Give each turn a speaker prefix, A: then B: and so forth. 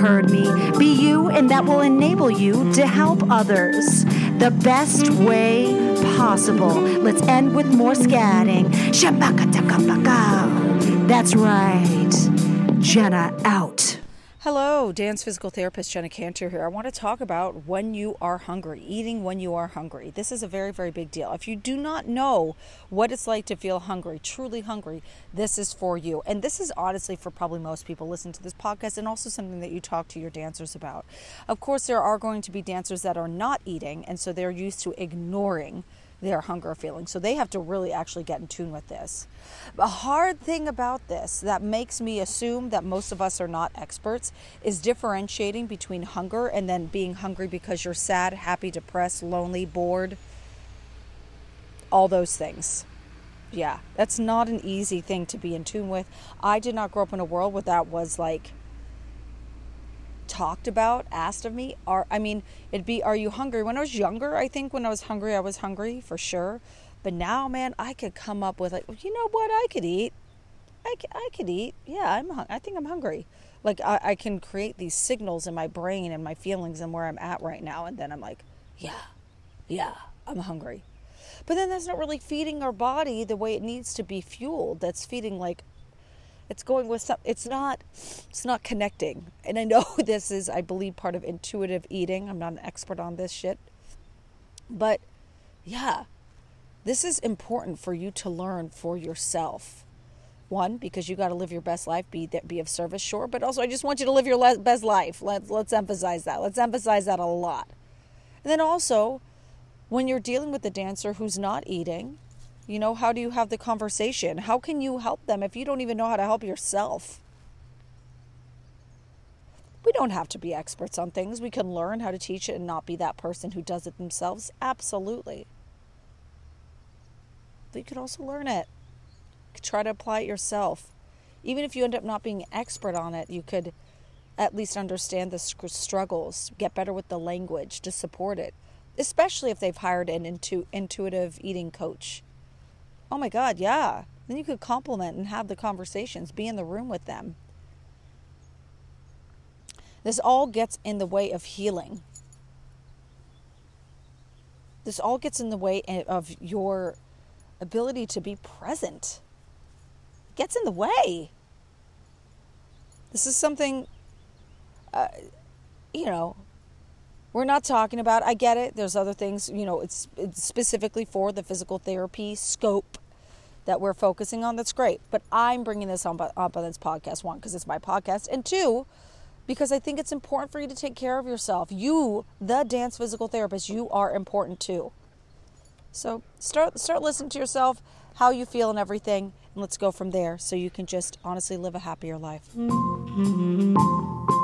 A: Heard me. Be you, and that will enable you to help others the best way possible. Let's end with more scatting. That's right. Jenna out.
B: Hello, dance physical therapist Jenna Cantor here. I want to talk about when you are hungry, eating when you are hungry. This is a very, very big deal. If you do not know what it's like to feel hungry, truly hungry, this is for you. And this is honestly for probably most people listening to this podcast and also something that you talk to your dancers about. Of course, there are going to be dancers that are not eating, and so they're used to ignoring their hunger feeling. So they have to really actually get in tune with this. A hard thing about this that makes me assume that most of us are not experts is differentiating between hunger and then being hungry because you're sad, happy, depressed, lonely, bored, all those things. Yeah, that's not an easy thing to be in tune with. I did not grow up in a world where that was like talked about, asked of me. Are I mean, it'd be, "Are you hungry?" When I was younger, I think when I was hungry, I was hungry for sure. But now, man, I could come up with like, you know what? I could eat. I, I could eat. Yeah, I'm. Hung- I think I'm hungry. Like I, I can create these signals in my brain and my feelings and where I'm at right now, and then I'm like, yeah, yeah, I'm hungry. But then that's not really feeding our body the way it needs to be fueled. That's feeding like it's going with some it's not it's not connecting. And i know this is i believe part of intuitive eating. I'm not an expert on this shit. But yeah this is important for you to learn for yourself. One because you got to live your best life be that be of service sure. But also i just want you to live your le- best life. Let's let's emphasize that. Let's emphasize that a lot. And then also when you're dealing with the dancer who's not eating you know, how do you have the conversation? How can you help them if you don't even know how to help yourself? We don't have to be experts on things. We can learn how to teach it and not be that person who does it themselves. Absolutely. But you could also learn it. Try to apply it yourself. Even if you end up not being expert on it, you could at least understand the struggles, get better with the language to support it, especially if they've hired an intu- intuitive eating coach Oh my God, yeah. Then you could complement and have the conversations, be in the room with them. This all gets in the way of healing. This all gets in the way of your ability to be present. It gets in the way. This is something, uh, you know, we're not talking about. I get it. There's other things, you know, it's, it's specifically for the physical therapy scope that we're focusing on. That's great. But I'm bringing this on, up on this podcast, one, because it's my podcast, and two, because I think it's important for you to take care of yourself. You, the dance physical therapist, you are important too. So start start listening to yourself, how you feel and everything, and let's go from there so you can just honestly live a happier life. Mm-hmm.